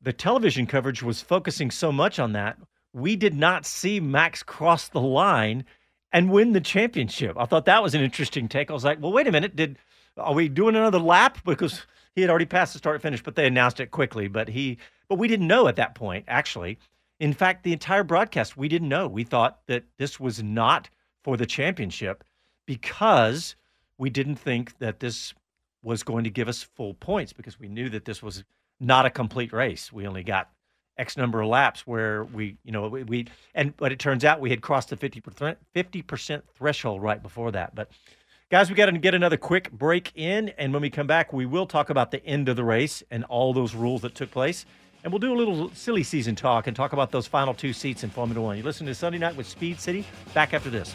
the television coverage was focusing so much on that we did not see Max cross the line and win the championship. I thought that was an interesting take. I was like, well, wait a minute, did are we doing another lap because he had already passed the start finish, but they announced it quickly. But he, but we didn't know at that point. Actually, in fact, the entire broadcast we didn't know. We thought that this was not for the championship because we didn't think that this was going to give us full points because we knew that this was not a complete race. We only got X number of laps where we, you know, we, we and but it turns out we had crossed the 50%, 50% threshold right before that. But guys, we got to get another quick break in. And when we come back, we will talk about the end of the race and all those rules that took place. And we'll do a little silly season talk and talk about those final two seats in Formula One. You listen to Sunday Night with Speed City. Back after this.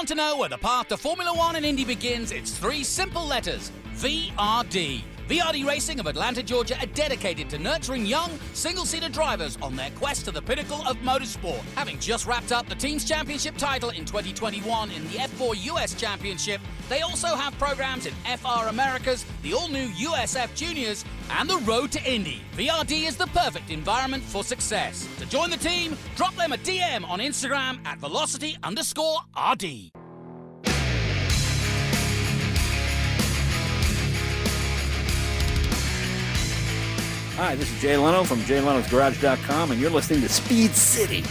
to know where the path to Formula One and Indy begins, it's three simple letters VRD. VRD Racing of Atlanta, Georgia are dedicated to nurturing young, single seater drivers on their quest to the pinnacle of motorsport. Having just wrapped up the team's championship title in 2021 in the F4 US Championship, they also have programs in FR Americas, the all new USF Juniors, and the Road to Indy. VRD is the perfect environment for success. To join the team, drop them a DM on Instagram at velocity underscore RD. Hi, this is Jay Leno from JayLeno'sGarage.com, and you're listening to Speed City.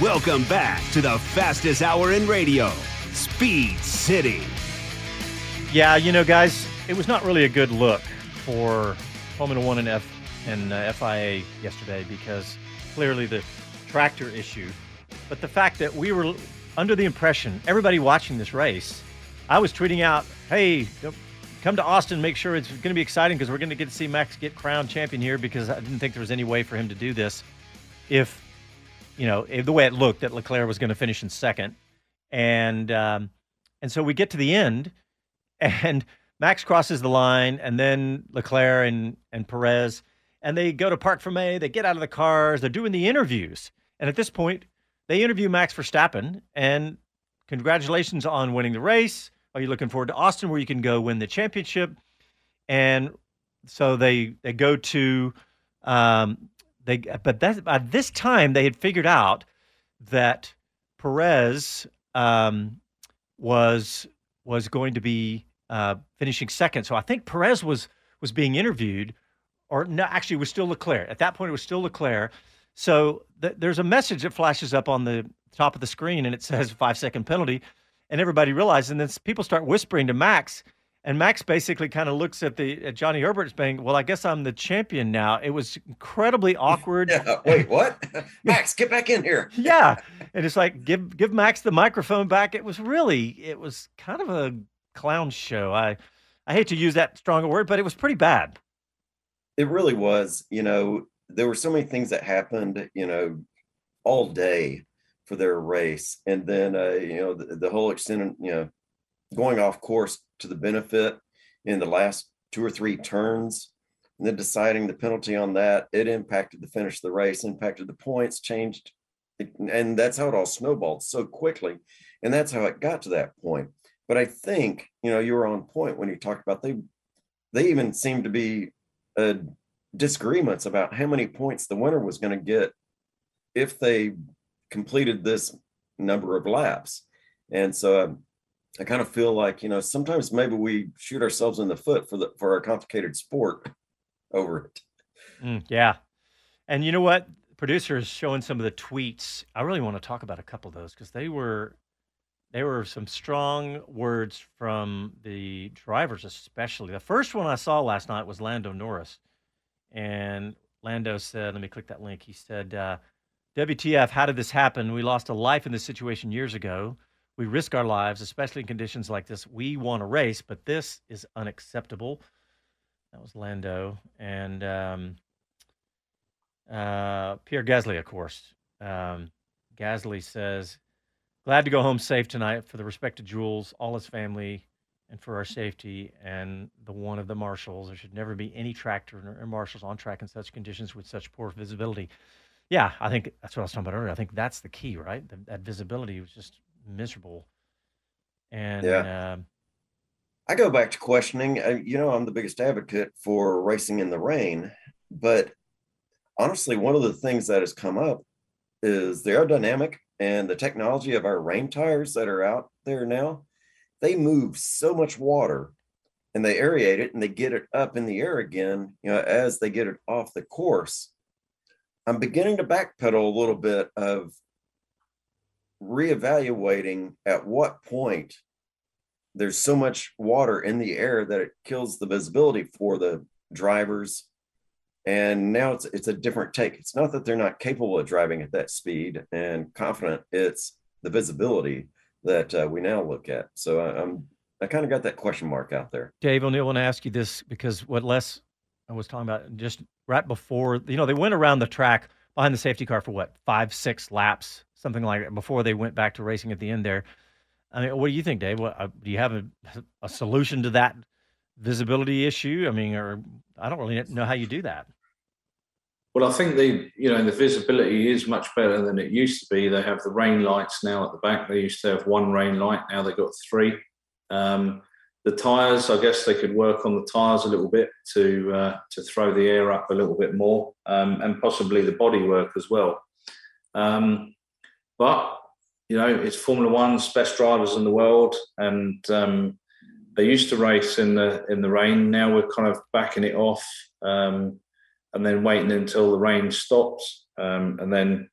Welcome back to the fastest hour in radio, Speed City. Yeah, you know, guys, it was not really a good look for Formula One and F and uh, FIA yesterday because clearly the tractor issue, but the fact that we were under the impression, everybody watching this race, I was tweeting out, "Hey, come to Austin, make sure it's going to be exciting because we're going to get to see Max get crowned champion here because I didn't think there was any way for him to do this if, you know, if the way it looked that Leclerc was going to finish in second. And, um, and so we get to the end and Max crosses the line and then Leclerc and, and Perez, and they go to Parc Fermé, they get out of the cars, they're doing the interviews. And at this point, they interview Max Verstappen and congratulations on winning the race are you looking forward to Austin, where you can go win the championship? And so they they go to um, they, but that by this time they had figured out that Perez um, was was going to be uh, finishing second. So I think Perez was was being interviewed, or no, actually it was still Leclerc. At that point, it was still Leclerc. So th- there's a message that flashes up on the top of the screen, and it says five second penalty and everybody realizes, and then people start whispering to Max, and Max basically kind of looks at the at Johnny Herbert saying, "Well, I guess I'm the champion now." It was incredibly awkward. yeah, wait, what? Max, get back in here. yeah, and it's like give give Max the microphone back. It was really it was kind of a clown show. I I hate to use that stronger word, but it was pretty bad. It really was. You know, there were so many things that happened. You know, all day for their race. And then, uh, you know, the, the whole extent, you know, going off course to the benefit in the last two or three turns and then deciding the penalty on that, it impacted the finish of the race, impacted the points, changed, and that's how it all snowballed so quickly. And that's how it got to that point. But I think, you know, you were on point when you talked about they they even seemed to be uh, disagreements about how many points the winner was going to get if they completed this number of laps. And so um, I kind of feel like, you know, sometimes maybe we shoot ourselves in the foot for the for our complicated sport over it. Mm, yeah. And you know what? Producer is showing some of the tweets. I really want to talk about a couple of those because they were they were some strong words from the drivers, especially. The first one I saw last night was Lando Norris. And Lando said, let me click that link. He said, uh, WTF, how did this happen? We lost a life in this situation years ago. We risk our lives, especially in conditions like this. We want to race, but this is unacceptable. That was Lando. And um, uh, Pierre Gasly, of course. Um, Gasly says, Glad to go home safe tonight for the respect of Jules, all his family, and for our safety and the one of the marshals. There should never be any tractor or marshals on track in such conditions with such poor visibility. Yeah, I think that's what I was talking about earlier. I think that's the key, right? The, that visibility was just miserable. And Yeah. um, I go back to questioning. uh, You know, I'm the biggest advocate for racing in the rain, but honestly, one of the things that has come up is the aerodynamic and the technology of our rain tires that are out there now. They move so much water and they aerate it and they get it up in the air again, you know, as they get it off the course. I'm beginning to backpedal a little bit of reevaluating at what point there's so much water in the air that it kills the visibility for the drivers. And now it's it's a different take. It's not that they're not capable of driving at that speed and confident. It's the visibility that uh, we now look at. So I, i'm i kind of got that question mark out there. Dave O'Neill, I want to ask you this because what Les I was talking about just right before, you know, they went around the track behind the safety car for what, five, six laps, something like that, before they went back to racing at the end there. I mean, what do you think, Dave? What, uh, do you have a, a solution to that visibility issue? I mean, or I don't really know how you do that. Well, I think the you know the visibility is much better than it used to be. They have the rain lights now at the back. They used to have one rain light. Now they've got three. Um, the tires, I guess they could work on the tires a little bit to uh, to throw the air up a little bit more, um, and possibly the bodywork as well. Um, but you know, it's Formula One's best drivers in the world, and um, they used to race in the in the rain. Now we're kind of backing it off, um, and then waiting until the rain stops, um, and then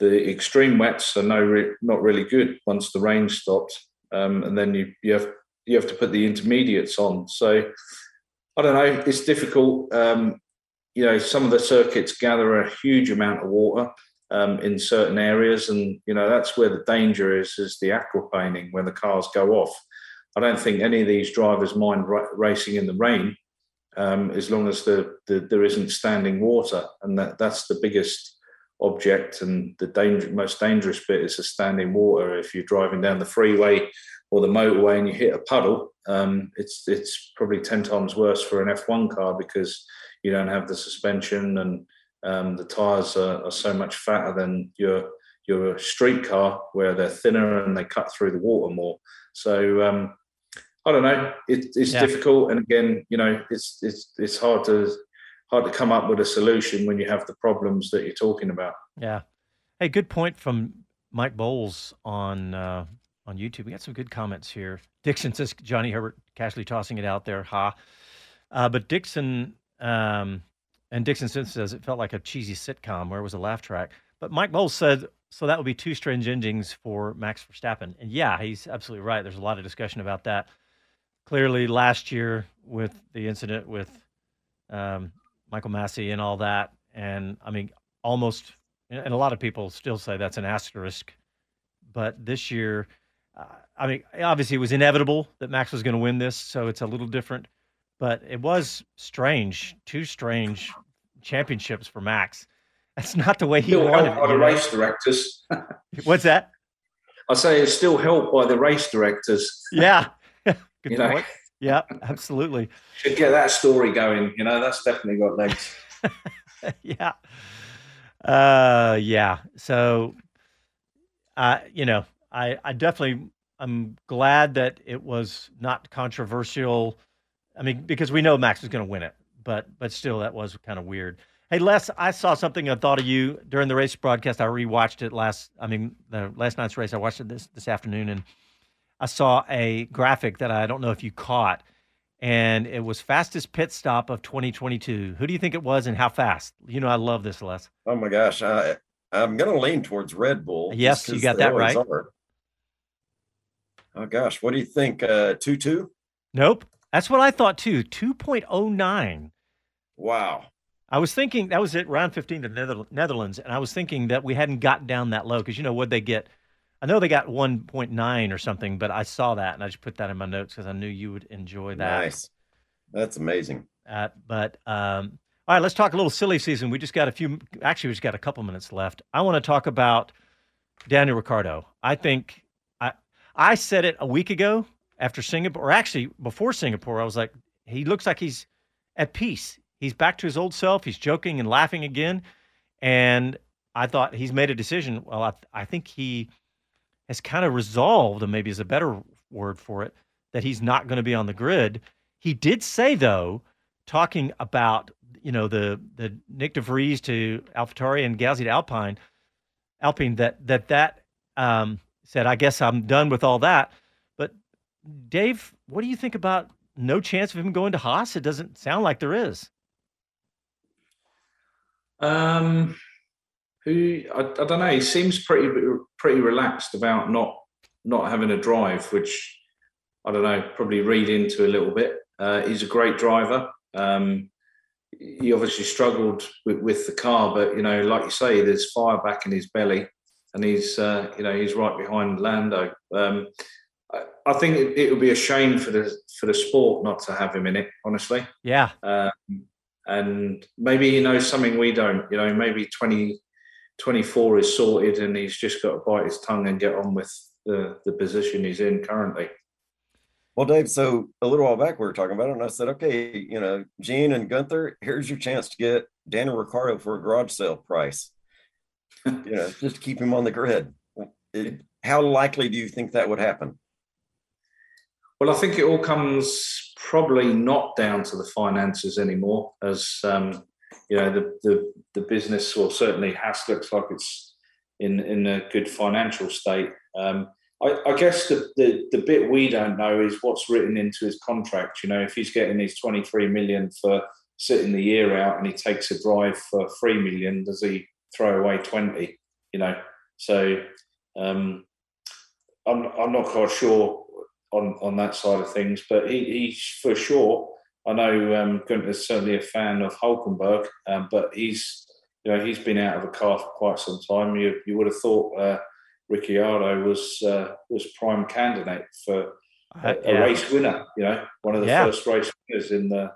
the extreme wets are no re- not really good once the rain stops, um, and then you you have you have to put the intermediates on. So I don't know. It's difficult. Um, you know, some of the circuits gather a huge amount of water um, in certain areas, and you know that's where the danger is: is the aquaplaning when the cars go off. I don't think any of these drivers mind ra- racing in the rain um, as long as the, the there isn't standing water, and that that's the biggest object and the danger, most dangerous bit is the standing water. If you're driving down the freeway or the motorway and you hit a puddle, um, it's it's probably ten times worse for an F1 car because you don't have the suspension and um, the tires are, are so much fatter than your your street car where they're thinner and they cut through the water more. So um, I don't know. It, it's Yeah. difficult, and again, you know, it's it's it's hard to hard to come up with a solution when you have the problems that you're talking about. Yeah. Hey, good point from Mike Bowles on uh, on YouTube. We got some good comments here. Dixon says Johnny Herbert casually tossing it out there. Ha. Uh, but Dixon um, and Dixon says it felt like a cheesy sitcom where it was a laugh track. But Mike Bowles said so that would be two strange endings for Max Verstappen. And yeah, he's absolutely right. There's a lot of discussion about that. Clearly, last year with the incident with um, Michael Masi and all that, and I mean, almost, and a lot of people still say that's an asterisk. But this year, uh, I mean, obviously, it was inevitable that Max was going to win this, so it's a little different. But it was strange, two strange championships for Max. That's not the way he Still wanted by the know? race directors. What's that? I say it's still helped by the race directors. Yeah. Good you know, point. Yeah, absolutely. Should get that story going. You know, that's definitely got legs. yeah. Uh, yeah. So, uh, you know, I, I definitely, I'm glad that it was not controversial. I mean, because we know Max was going to win it, but, but still, that was kind of weird. Hey, Les, I saw something I thought of you during the race broadcast. I rewatched it last, I mean, the last night's race. I watched it this, this afternoon and I saw a graphic that I don't know if you caught and it was fastest pit stop of 2022. Who do you think it was and how fast? You know, I love this, Les. Oh my gosh. I, I'm going to lean towards Red Bull. Yes, you got that right. Are. Oh gosh. What do you think? Uh, 2 2? Nope. That's what I thought too. 2.09. Wow. I was thinking that was it, round 15 to Netherlands. And I was thinking that we hadn't gotten down that low because, you know, what they get? I know they got 1.9 or something, but I saw that and I just put that in my notes because I knew you would enjoy that. Nice. That's amazing. Uh, but um, all right, let's talk a little silly season. We just got a few, actually, we just got a couple minutes left. I want to talk about Daniel Ricciardo. I think I, said it a week ago after Singapore, or actually before Singapore. I was like, he looks like he's at peace. He's back to his old self. He's joking and laughing again. And I thought he's made a decision. Well, I, I think he has kind of resolved, and maybe is a better word for it, that he's not going to be on the grid. He did say, though, talking about you know the the Nyck de Vries to AlphaTauri and Gasly to Alpine, Alpine that that that um, said, I guess I'm done with all that. But Dave, what do you think about no chance of him going to Haas? It doesn't sound like there is. Um, who I, I don't know. He seems pretty pretty relaxed about not not having a drive, which I don't know. Probably read into a little bit. Uh, he's a great driver. Um, he obviously struggled with, with, the car, but you know, like you say, there's fire back in his belly, and he's uh, you know he's right behind Lando. Um, I, I, think it, it, would be a shame for the for the sport not to have him in it. Honestly, yeah. Um, and maybe he knows something we don't. You know, maybe 20, 24 is sorted and he's just got to bite his tongue and get on with the, the position he's in currently. Well, Dave, so a little while back we were talking about it, and I said, okay, you know, Gene and Gunther, here's your chance to get Daniel Ricciardo for a garage sale price. You know, just to keep him on the grid. It, how likely do you think that would happen? Well, I think it all comes probably not down to the finances anymore, as um, you know the the, the business or certainly has looks like it's in in a good financial state. Um, I, I, guess the, the the bit we don't know is what's written into his contract. You know, if he's getting his twenty three million for sitting the year out and he takes a drive for three million, does he throw away twenty? You know, so um, I'm I'm not quite sure on on that side of things, but he, he's for sure I know um, Gunther's certainly a fan of Hulkenberg, um, but he's you know he's been out of a car for quite some time. You you would have thought uh, Ricciardo was uh, was prime candidate for a, a yeah. race winner. You know, one of the yeah. first race winners in the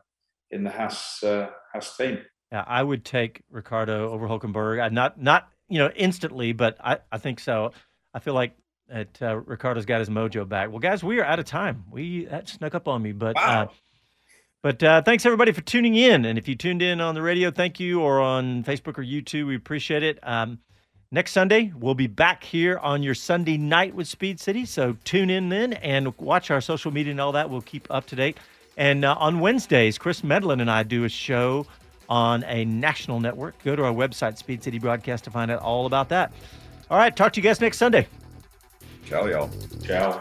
in the Haas uh, Haas team. Yeah, I would take Ricciardo over Hulkenberg. I, not not you know instantly, but I, I think so. I feel like that uh, Ricciardo's got his mojo back. Well, guys, we are out of time. We that snuck up on me, but. Uh. But uh, thanks everybody for tuning in. And if you tuned in on the radio, thank you, or on Facebook or YouTube, we appreciate it. Um, next Sunday, we'll be back here on your Sunday night with Speed City. So tune in then and watch our social media and all that. We'll keep up to date. And uh, on Wednesdays, Chris Medlin and I do a show on a national network. Go to our website, Speed City Broadcast, to find out all about that. All right, talk to you guys next Sunday. Ciao, y'all. Ciao.